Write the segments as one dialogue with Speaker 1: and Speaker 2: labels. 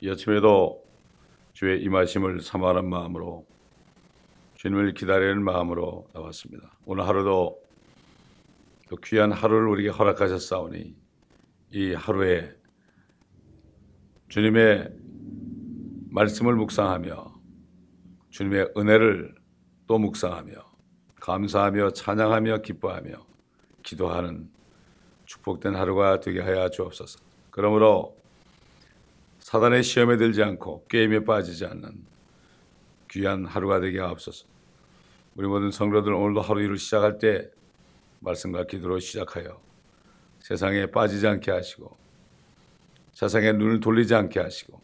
Speaker 1: 이 아침에도 주의 임하심을 사모하는 마음으로 주님을 기다리는 마음으로 나왔습니다. 오늘 하루도 또 귀한 하루를 우리에게 허락하셨사오니 이 하루에 주님의 말씀을 묵상하며 주님의 은혜를 또 묵상하며 감사하며 찬양하며 기뻐하며 기도하는 축복된 하루가 되게 하여 주옵소서. 그러므로 사단의 시험에 들지 않고 게임에 빠지지 않는 귀한 하루가 되게 하옵소서. 우리 모든 성도들 오늘도 하루 일을 시작할 때 말씀과 기도로 시작하여 세상에 빠지지 않게 하시고 세상에 눈을 돌리지 않게 하시고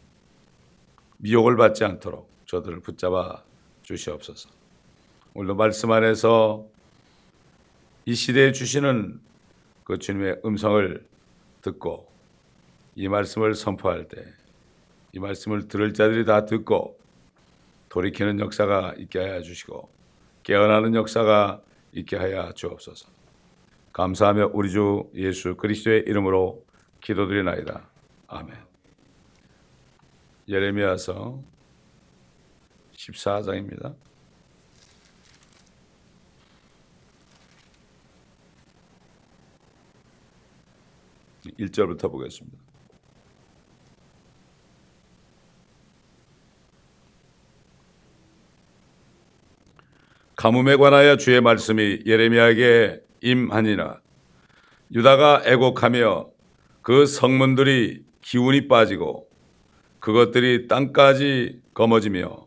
Speaker 1: 미혹을 받지 않도록 저들을 붙잡아 주시옵소서. 오늘도 말씀 안에서 이 시대에 주시는 그 주님의 음성을 듣고 이 말씀을 선포할 때 이 말씀을 들을 자들이 다 듣고 돌이키는 역사가 있게 하여 주시고 깨어나는 역사가 있게 하여 주옵소서. 감사하며 우리 주 예수 그리스도의 이름으로 기도드리나이다. 아멘. 예레미야서 14장입니다. 1절부터 보겠습니다. 가뭄에 관하여 주의 말씀이 예레미야에게 임하니라 유다가 애곡하며 그 성문들이 기운이 빠지고 그것들이 땅까지 거머지며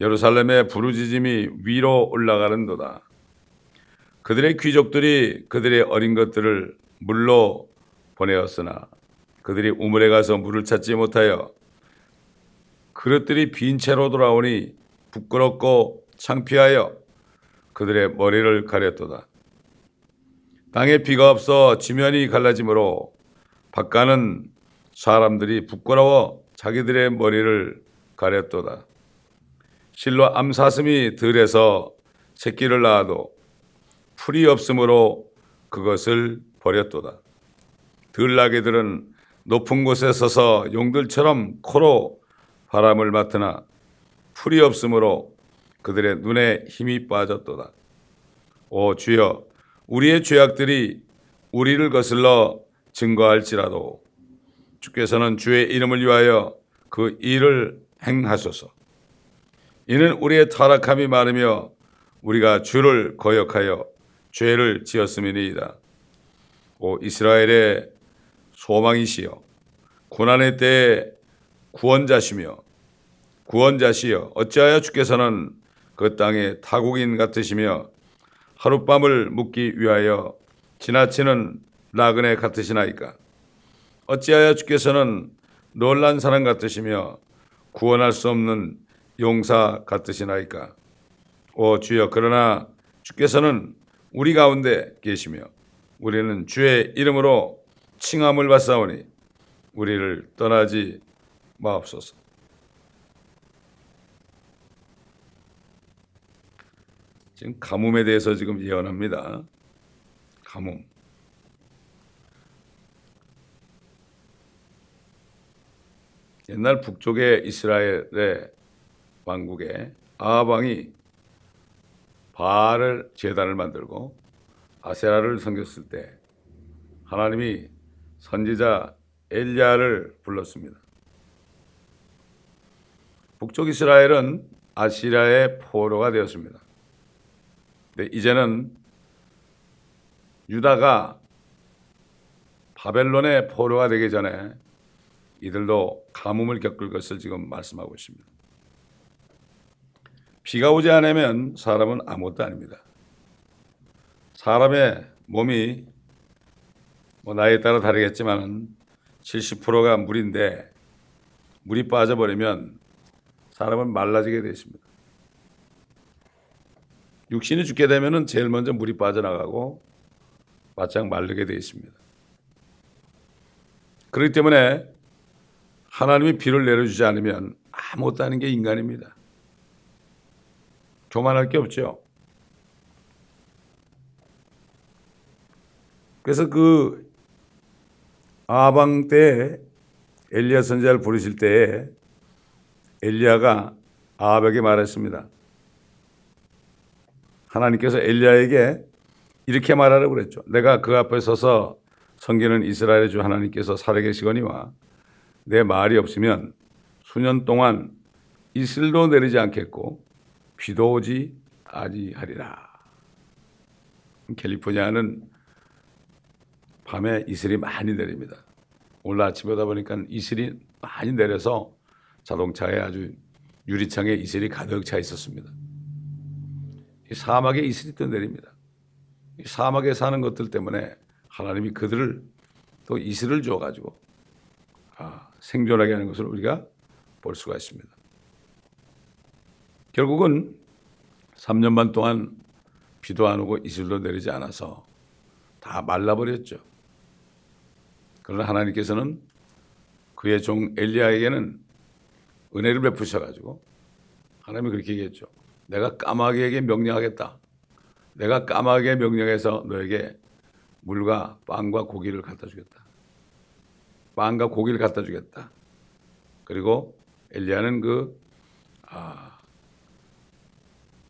Speaker 1: 예루살렘의 부르짖음이 위로 올라가는도다. 그들의 귀족들이 그들의 어린 것들을 물로 보내었으나 그들이 우물에 가서 물을 찾지 못하여 그릇들이 빈 채로 돌아오니 부끄럽고 창피하여 그들의 머리를 가렸도다. 땅에 비가 없어 지면이 갈라지므로 바깥은 사람들이 부끄러워 자기들의 머리를 가렸도다. 실로 암사슴이 들에서 새끼를 낳아도 풀이 없으므로 그것을 버렸도다. 들나귀들은 높은 곳에 서서 용들처럼 코로 바람을 맡으나 풀이 없으므로 그들의 눈에 힘이 빠졌도다. 오 주여 우리의 죄악들이 우리를 거슬러 증거할지라도 주께서는 주의 이름을 위하여 그 일을 행하소서. 이는 우리의 타락함이 많으며 우리가 주를 거역하여 죄를 지었음이니이다. 오 이스라엘의 소망이시여 고난의 때에 구원자시며 구원자시여 어찌하여 주께서는 그 땅의 타국인 같으시며 하룻밤을 묵기 위하여 지나치는 나그네 같으시나이까 어찌하여 주께서는 놀란 사람 같으시며 구원할 수 없는 용사 같으시나이까 오 주여 그러나 주께서는 우리 가운데 계시며 우리는 주의 이름으로 칭함을 받사오니 우리를 떠나지 마옵소서. 지금 가뭄에 대해서 지금 예언합니다. 가뭄. 옛날 북쪽의 이스라엘의 왕국에 아합 왕이 바알을 제단을 만들고 아세라를 섬겼을 때 하나님이 선지자 엘리야를 불렀습니다. 북쪽 이스라엘은 아시리아의 포로가 되었습니다. 근데 이제는 유다가 바벨론의 포로가 되기 전에 이들도 가뭄을 겪을 것을 지금 말씀하고 있습니다. 비가 오지 않으면 사람은 아무것도 아닙니다. 사람의 몸이 뭐 나이에 따라 다르겠지만 70%가 물인데 물이 빠져버리면 사람은 말라지게 되어 있습니다. 육신이 죽게 되면 제일 먼저 물이 빠져나가고 바짝 마르게 되어 있습니다. 그렇기 때문에 하나님이 비를 내려주지 않으면 아무것도 하는 게 인간입니다. 교만할 게 없죠. 그래서 그 아방 때 엘리야 선지자를 부르실 때에 엘리야가 아합에게 말했습니다. 하나님께서 엘리야에게 이렇게 말하라고 그랬죠. 내가 그 앞에 서서 섬기는 이스라엘의 주 하나님께서 살아계시거니와 내 말이 없으면 수년 동안 이슬도 내리지 않겠고 비도 오지 아니하리라. 캘리포니아는 밤에 이슬이 많이 내립니다. 오늘 아침에 오다 보니까 이슬이 많이 내려서 자동차에 아주 유리창에 이슬이 가득 차 있었습니다. 이 사막에 이슬이 또 내립니다. 이 사막에 사는 것들 때문에 하나님이 그들을 또 이슬을 줘가지고 아, 생존하게 하는 것을 우리가 볼 수가 있습니다. 결국은 3년 반 동안 비도 안 오고 이슬도 내리지 않아서 다 말라버렸죠. 그러나 하나님께서는 그의 종 엘리야에게는 은혜를 베푸셔가지고 하나님이 그렇게 얘기했죠. 내가 까마귀에게 명령하겠다. 내가 까마귀에 명령해서 너에게 물과 빵과 고기를 갖다 주겠다. 빵과 고기를 갖다 주겠다. 그리고 엘리야는 그 아,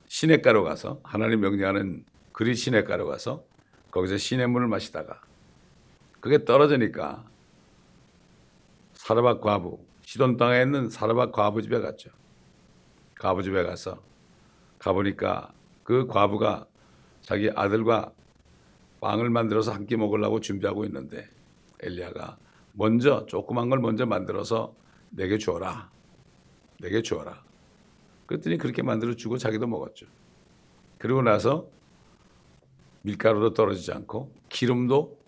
Speaker 1: 시냇가로 가서 하나님 명령하는 그리 시냇가로 가서 거기서 시냇물을 마시다가 그게 떨어지니까 사르밧 과부 시돈 땅에 있는 사르밧 과부 집에 갔죠. 과부 집에 가서 가보니까 그 과부가 자기 아들과 빵을 만들어서 한 끼 먹으려고 준비하고 있는데 엘리야가 먼저 조그만 걸 먼저 만들어서 내게 주어라. 내게 주어라. 그랬더니 그렇게 만들어 주고 자기도 먹었죠. 그리고 나서 밀가루도 떨어지지 않고 기름도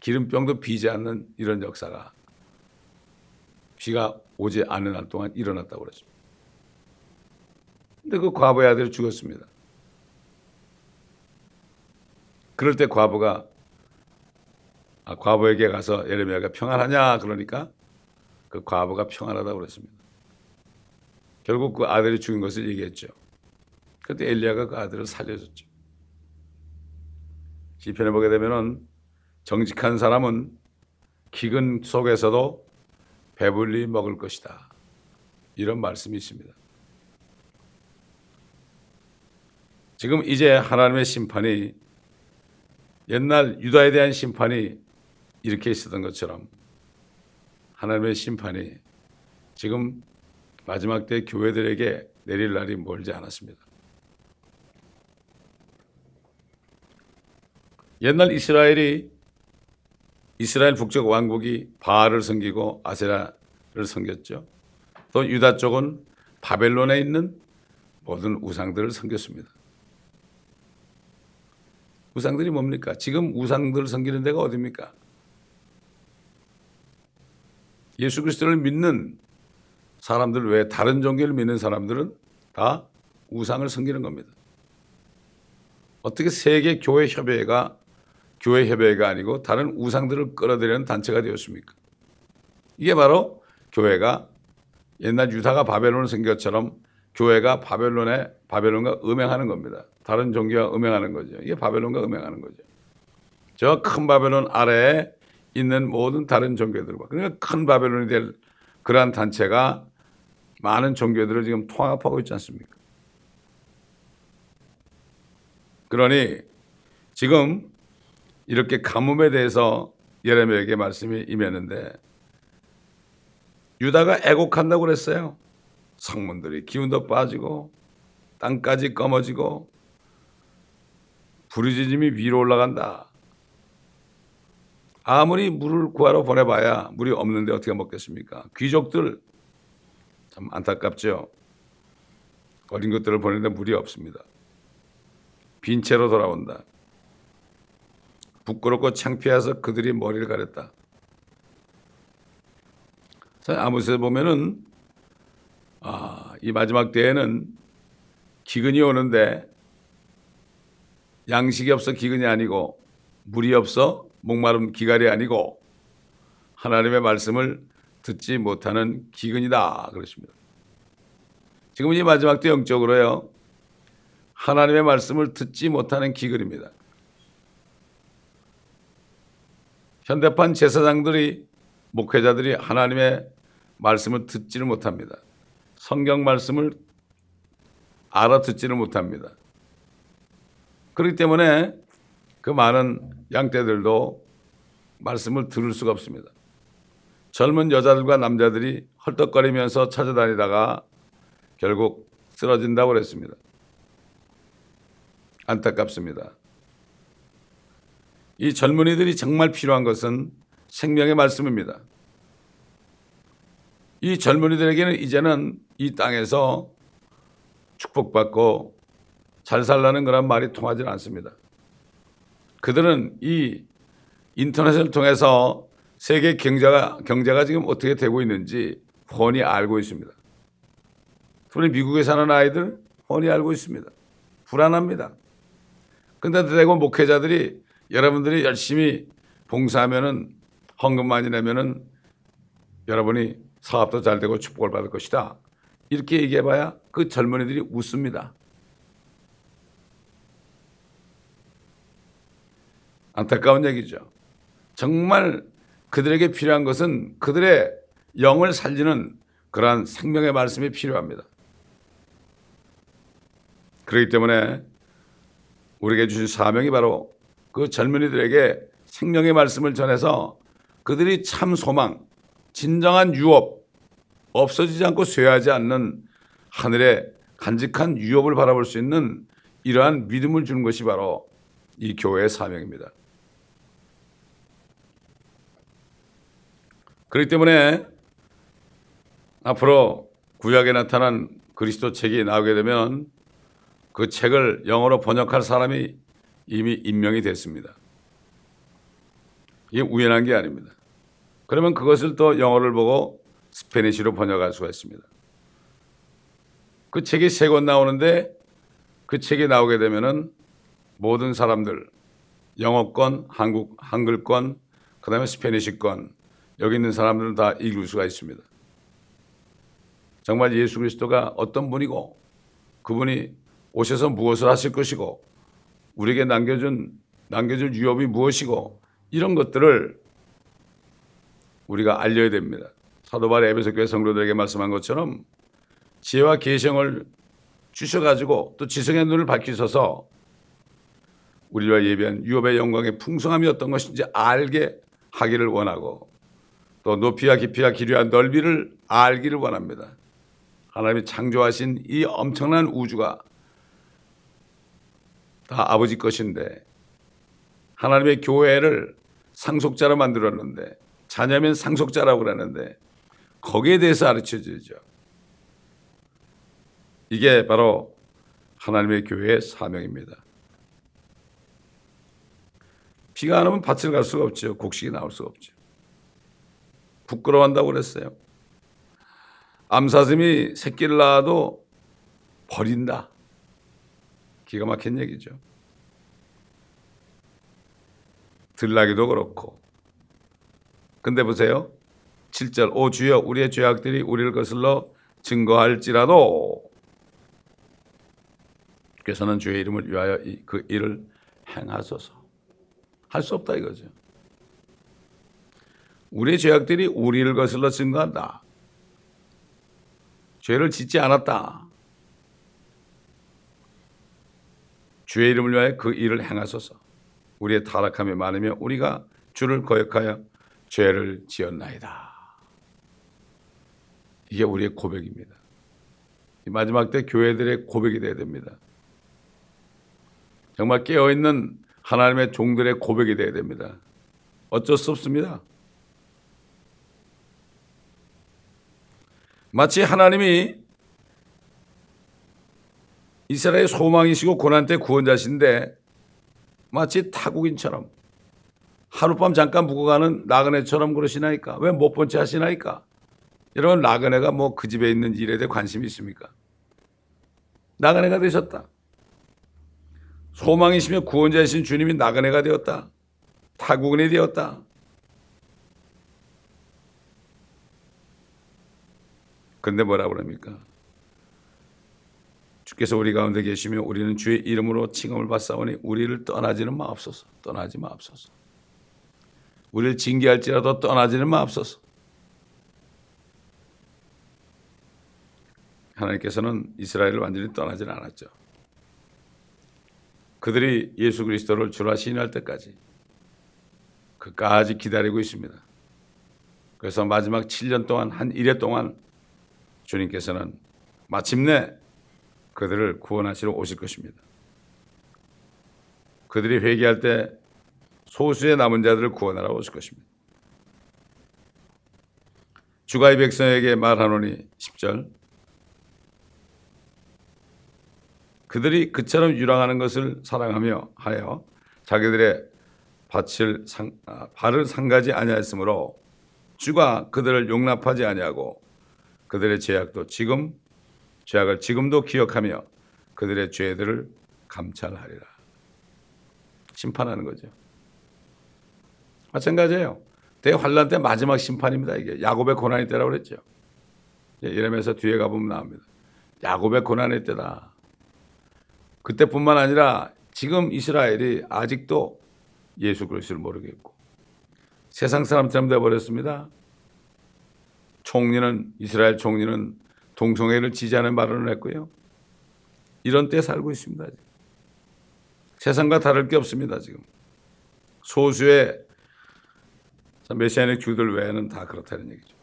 Speaker 1: 기름병도 비지 않는 이런 역사가 비가 오지 않은 한 동안 일어났다고 그랬습니다. 근데 그 과부의 아들이 죽었습니다. 그럴 때 과부가 아, 과부에게 가서 예레미야가 평안하냐 그러니까 그 과부가 평안하다고 그랬습니다. 결국 그 아들이 죽은 것을 얘기했죠. 그때 엘리야가 그 아들을 살려줬죠. 시편에 보게 되면은 정직한 사람은 기근 속에서도 배불리 먹을 것이다. 이런 말씀이 있습니다. 지금 이제 하나님의 심판이 옛날 유다에 대한 심판이 이렇게 있었던 것처럼 하나님의 심판이 지금 마지막 때 교회들에게 내릴 날이 멀지 않았습니다. 옛날 이스라엘이 이스라엘 북쪽 왕국이 바알을 섬기고 아세라를 섬겼죠. 또 유다 쪽은 바벨론에 있는 모든 우상들을 섬겼습니다. 우상들이 뭡니까? 지금 우상들을 섬기는 데가 어디입니까? 예수 그리스도를 믿는 사람들 외에 다른 종교를 믿는 사람들은 다 우상을 섬기는 겁니다. 어떻게 세계 교회 협의회가 교회 협의회가 아니고 다른 우상들을 끌어들이는 단체가 되었습니까? 이게 바로 교회가 옛날 유다가 바벨론을 생긴 것처럼 교회가 바벨론에 바벨론과 음행하는 겁니다. 다른 종교와 음행하는 거죠. 이게 바벨론과 음행하는 거죠. 저 큰 바벨론 아래에 있는 모든 다른 종교들과 그러니까 큰 바벨론이 될 그러한 단체가 많은 종교들을 지금 통합하고 있지 않습니까? 그러니 지금 이렇게 가뭄에 대해서 예레미야에게 말씀이 임했는데 유다가 애곡한다고 그랬어요. 성문들이 기운도 빠지고 땅까지 검어지고 부르짖음이 위로 올라간다. 아무리 물을 구하러 보내봐야 물이 없는데 어떻게 먹겠습니까? 귀족들 참 안타깝죠. 어린 것들을 보내는데 물이 없습니다. 빈 채로 돌아온다. 부끄럽고 창피해서 그들이 머리를 가렸다. 아모스에 보면은 아, 이 마지막 때에는 기근이 오는데 양식이 없어 기근이 아니고 물이 없어 목마름 기갈이 아니고 하나님의 말씀을 듣지 못하는 기근이다 그러십니다. 지금 이 마지막 때 영적으로요. 하나님의 말씀을 듣지 못하는 기근입니다. 현대판 제사장들이 목회자들이 하나님의 말씀을 듣지를 못합니다. 성경 말씀을 알아듣지를 못합니다. 그렇기 때문에 그 많은 양떼들도 말씀을 들을 수가 없습니다. 젊은 여자들과 남자들이 헐떡거리면서 찾아다니다가 결국 쓰러진다고 그랬습니다. 안타깝습니다. 이 젊은이들이 정말 필요한 것은 생명의 말씀입니다. 이 젊은이들에게는 이제는 이 땅에서 축복받고 잘 살라는 그런 말이 통하지 않습니다. 그들은 이 인터넷을 통해서 세계 경제가, 경제가 지금 어떻게 되고 있는지 훤히 알고 있습니다. 우리 미국에 사는 아이들 훤히 알고 있습니다. 불안합니다. 근데 대고 목회자들이 여러분들이 열심히 봉사하면은 헌금 많이 내면은 여러분이 사업도 잘 되고 축복을 받을 것이다. 이렇게 얘기해봐야 그 젊은이들이 웃습니다. 안타까운 얘기죠. 정말 그들에게 필요한 것은 그들의 영을 살리는 그러한 생명의 말씀이 필요합니다. 그렇기 때문에 우리에게 주신 사명이 바로 그 젊은이들에게 생명의 말씀을 전해서 그들이 참 소망, 진정한 유업, 없어지지 않고 쇠하지 않는 하늘의 간직한 유업을 바라볼 수 있는 이러한 믿음을 주는 것이 바로 이 교회의 사명입니다. 그렇기 때문에 앞으로 구약에 나타난 그리스도 책이 나오게 되면 그 책을 영어로 번역할 사람이 이미 임명이 됐습니다. 이게 우연한 게 아닙니다. 그러면 그것을 또 영어를 보고 스페니쉬로 번역할 수가 있습니다. 그 책이 세 권 나오는데 그 책이 나오게 되면은 모든 사람들 영어권, 한국 한글권, 그다음에 스페니쉬권 여기 있는 사람들은 다 읽을 수가 있습니다. 정말 예수 그리스도가 어떤 분이고 그분이 오셔서 무엇을 하실 것이고 우리에게 남겨준 남겨줄 유업이 무엇이고 이런 것들을 우리가 알려야 됩니다. 사도 바울 에베소 교회 성도들에게 말씀한 것처럼 지혜와 계성을 주셔가지고 또 지성의 눈을 밝히셔서 우리와 예비한 유업의 영광의 풍성함이 어떤 것인지 알게 하기를 원하고 또 높이와 깊이와 길이와 넓이를 알기를 원합니다. 하나님이 창조하신 이 엄청난 우주가 다 아버지 것인데 하나님의 교회를 상속자로 만들었는데 자녀면 상속자라고 그러는데 거기에 대해서 가르쳐 주죠. 이게 바로 하나님의 교회의 사명입니다. 비가 안 오면 밭을 갈 수가 없죠. 곡식이 나올 수가 없죠. 부끄러워한다고 그랬어요. 암사슴이 새끼를 낳아도 버린다. 기가 막힌 얘기죠. 들나기도 그렇고. 근데 보세요. 7절 오 주여 우리의 죄악들이 우리를 거슬러 증거할지라도 주께서는 주의 이름을 위하여 그 일을 행하소서. 할 수 없다 이거죠. 우리의 죄악들이 우리를 거슬러 증거한다. 죄를 짓지 않았다. 주의 이름을 위하여 그 일을 행하소서. 우리의 타락함이 많으며 우리가 주를 거역하여 죄를 지었나이다. 이게 우리의 고백입니다. 마지막 때 교회들의 고백이 되어야 됩니다. 정말 깨어있는 하나님의 종들의 고백이 되어야 됩니다. 어쩔 수 없습니다. 마치 하나님이 이스라엘의 소망이시고 고난 때 구원자신데 마치 타국인처럼 하룻밤 잠깐 묵어가는 나그네처럼 그러시나이까? 왜 못 본 채 하시나이까? 여러분 나그네가 뭐 그 집에 있는 일에 대해 관심이 있습니까? 나그네가 되셨다. 소망이시며 구원자이신 주님이 나그네가 되었다. 타국인이 되었다. 근데 뭐라 그럽니까? 주께서 우리 가운데 계시며 우리는 주의 이름으로 칭함을 받사오니 우리를 떠나지는 마옵소서. 떠나지 마옵소서. 우리를 징계할지라도 떠나지는 마옵소서. 하나님께서는 이스라엘을 완전히 떠나지는 않았죠. 그들이 예수 그리스도를 주라 시인할 때까지 그까지 기다리고 있습니다. 그래서 마지막 7년 동안 한 일해 동안 주님께서는 마침내 그들을 구원하시러 오실 것입니다. 그들이 회개할 때 소수의 남은 자들을 구원하러 오실 것입니다. 주가 이 백성에게 말하노니 10절 그들이 그처럼 유랑하는 것을 사랑하며 하여 자기들의 밭을 상, 아, 발을 상가지 아니하였으므로 주가 그들을 용납하지 아니하고 그들의 죄악도 지금 죄악을 지금도 기억하며 그들의 죄들을 감찰하리라. 심판하는 거죠. 마찬가지예요. 대환란 때 마지막 심판입니다. 이게 야곱의 고난의 때라고 그랬죠. 이러면서 뒤에 가보면 나옵니다. 야곱의 고난의 때다. 그때뿐만 아니라 지금 이스라엘이 아직도 예수 그리스도를 모르겠고 세상 사람처럼 되어 버렸습니다. 총리는 이스라엘 총리는 동성애를 지지하는 발언을 했고요. 이런 때 살고 있습니다. 세상과 다를 게 없습니다. 지금 소수의 메시아의 주들 외에는 다 그렇다는 얘기죠.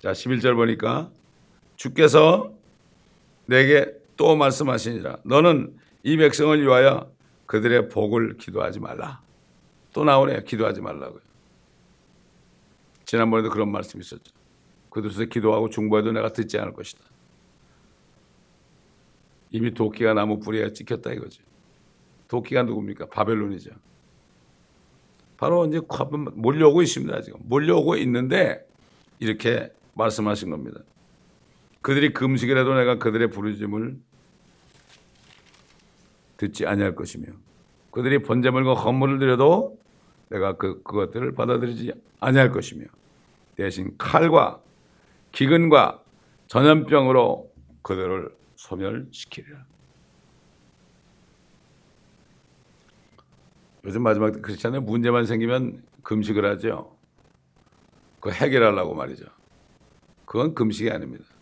Speaker 1: 자, 11절 보니까 주께서 내게 또 말씀하시니라. 너는 이 백성을 위하여 그들의 복을 기도하지 말라. 또 나오네요. 기도하지 말라고요. 지난번에도 그런 말씀이 있었죠. 그들에서 기도하고 중보해도 내가 듣지 않을 것이다. 이미 도끼가 나무 뿌리에 찍혔다 이거죠. 도끼가 누굽니까? 바벨론이죠. 바로 이제 몰려오고 있습니다. 지금 몰려오고 있는데 이렇게 말씀하신 겁니다. 그들이 금식이라도 내가 그들의 부르짐을 듣지 아니할 것이며 그들이 번제물과 헌물을 드려도 내가 그 그것들을 받아들이지 아니할 것이며 대신 칼과 기근과 전염병으로 그들을 소멸시키리라. 요즘 마지막 않아요? 문제만 생기면 금식을 하죠. 그 해결하려고 말이죠. 그건 금식이 아닙니다.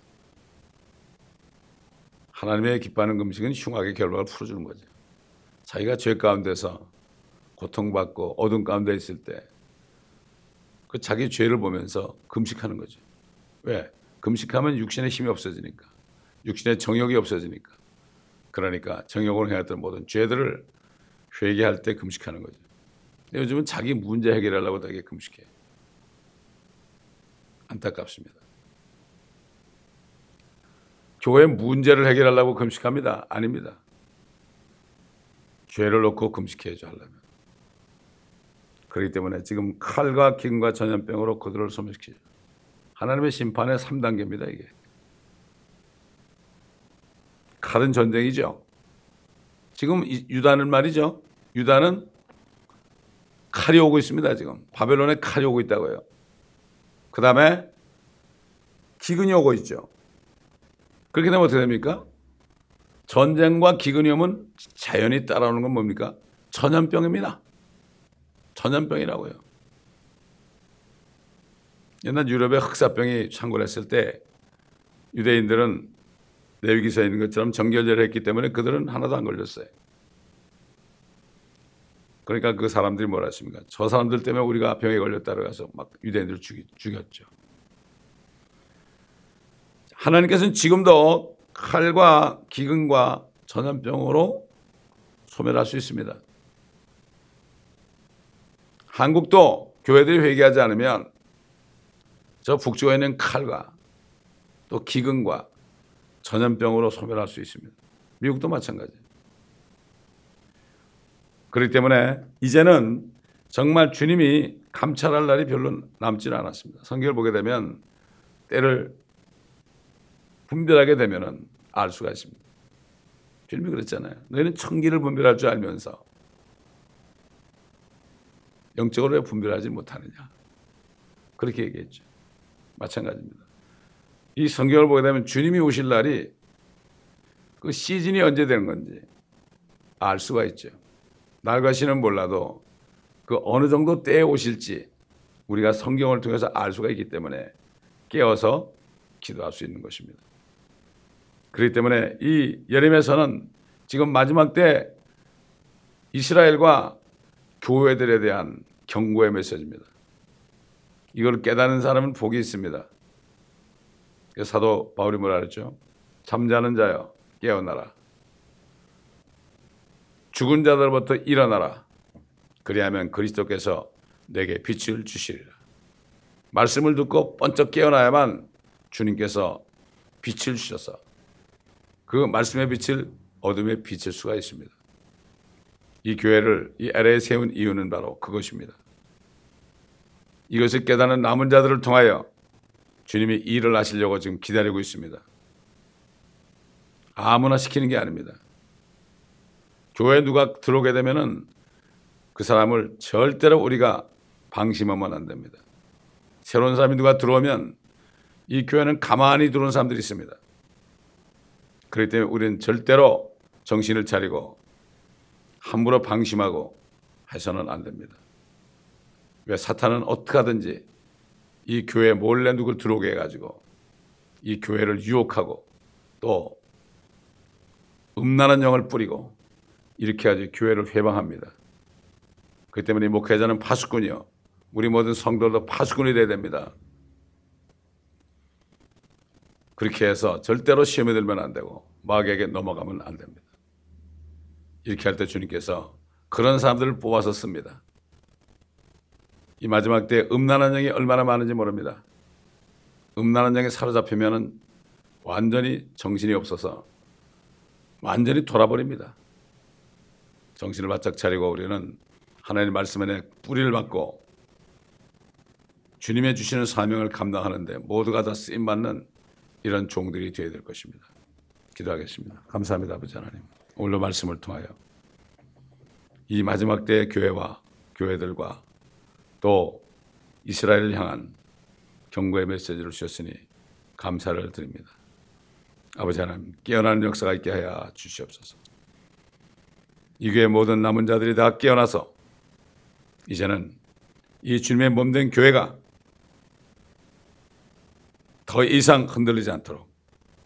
Speaker 1: 하나님의 기뻐하는 금식은 흉악의 결박을 풀어주는 거죠. 자기가 죄 가운데서 고통받고 어둠 가운데 있을 때 그 자기 죄를 보면서 금식하는 거죠. 왜? 금식하면 육신의 힘이 없어지니까. 육신의 정욕이 없어지니까. 그러니까 정욕을 해왔던 모든 죄들을 회개할 때 금식하는 거죠. 요즘은 자기 문제 해결하려고 되게 금식해. 안타깝습니다. 교회 문제를 해결하려고 금식합니다. 아닙니다. 죄를 놓고 금식해야죠 하려면. 그렇기 때문에 지금 칼과 기근과 전염병으로 그들을 소멸시키죠. 하나님의 심판의 3단계입니다, 이게. 칼은 전쟁이죠. 지금 유다는 말이죠. 유다는 칼이 오고 있습니다, 지금. 바벨론에 칼이 오고 있다고요. 그 다음에 기근이 오고 있죠. 그렇게 되면 어떻게 됩니까? 전쟁과 기근이 오면 자연이 따라오는 건 뭡니까? 전염병입니다. 전염병이라고요. 옛날 유럽에 흑사병이 창궐했을 때 유대인들은 레위기서에 있는 것처럼 정결제를 했기 때문에 그들은 하나도 안 걸렸어요. 그러니까 그 사람들이 뭐라 했습니까? 저 사람들 때문에 우리가 병에 걸렸다고 해서 막 유대인들을 죽이, 죽였죠. 하나님께서는 지금도 칼과 기근과 전염병으로 소멸할 수 있습니다. 한국도 교회들이 회개하지 않으면 저 북쪽에 있는 칼과 또 기근과 전염병으로 소멸할 수 있습니다. 미국도 마찬가지. 그렇기 때문에 이제는 정말 주님이 감찰할 날이 별로 남지는 않았습니다. 성경을 보게 되면 때를 분별하게 되면은 알 수가 있습니다. 주님이 그랬잖아요. 너희는 천기를 분별할 줄 알면서 영적으로 왜 분별하지 못하느냐. 그렇게 얘기했죠. 마찬가지입니다. 이 성경을 보게 되면 주님이 오실 날이 그 시즌이 언제 되는 건지 알 수가 있죠. 날과 시는 몰라도 그 어느 정도 때에 오실지 우리가 성경을 통해서 알 수가 있기 때문에 깨어서 기도할 수 있는 것입니다. 그렇기 때문에 이 예레미야서는 지금 마지막 때 이스라엘과 교회들에 대한 경고의 메시지입니다. 이걸 깨닫는 사람은 복이 있습니다. 사도 바울이 뭐라 그랬죠? 잠자는 자여 깨어나라. 죽은 자들부터 일어나라. 그리하면 그리스도께서 내게 빛을 주시리라. 말씀을 듣고 번쩍 깨어나야만 주님께서 빛을 주셔서 그 말씀의 빛을 어둠에 비칠 수가 있습니다. 이 교회를 이 LA에 세운 이유는 바로 그것입니다. 이것을 깨닫는 남은 자들을 통하여 주님이 일을 하시려고 지금 기다리고 있습니다. 아무나 시키는 게 아닙니다. 교회에 누가 들어오게 되면은 그 사람을 절대로 우리가 방심하면 안 됩니다. 새로운 사람이 누가 들어오면 이 교회는 가만히 들어온 사람들이 있습니다. 그렇기 때문에 우리는 절대로 정신을 차리고 함부로 방심하고 해서는 안 됩니다. 왜 사탄은 어떻게 하든지 이 교회 몰래 누굴 들어오게 해가지고 이 교회를 유혹하고 또 음란한 영을 뿌리고 이렇게 해가지고 교회를 회방합니다. 그 때문에 목회자는 파수꾼이요. 우리 모든 성도도 파수꾼이 돼야 됩니다. 그렇게 해서 절대로 시험에 들면 안 되고 마귀에게 넘어가면 안 됩니다. 이렇게 할 때 주님께서 그런 사람들을 뽑아서 씁니다. 이 마지막 때 음란한 영이 얼마나 많은지 모릅니다. 음란한 영에 사로잡히면 완전히 정신이 없어서 완전히 돌아버립니다. 정신을 바짝 차리고 우리는 하나님 말씀 안에 뿌리를 받고 주님의 주시는 사명을 감당하는데 모두가 다 쓰임 받는 이런 종들이 되어야 될 것입니다. 기도하겠습니다. 감사합니다, 아버지 하나님. 오늘 말씀을 통하여 이 마지막 때의 교회와 교회들과 또 이스라엘을 향한 경고의 메시지를 주셨으니 감사를 드립니다. 아버지 하나님 깨어나는 역사가 있게 하여 주시옵소서. 이 교회 모든 남은 자들이 다 깨어나서 이제는 이 주님의 몸된 교회가 더 이상 흔들리지 않도록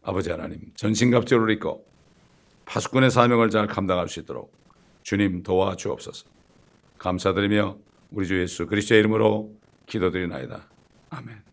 Speaker 1: 아버지 하나님 전신갑주를 입고 파수꾼의 사명을 잘 감당할 수 있도록 주님 도와주옵소서. 감사드리며 우리 주 예수 그리스도의 이름으로 기도드리나이다. 아멘.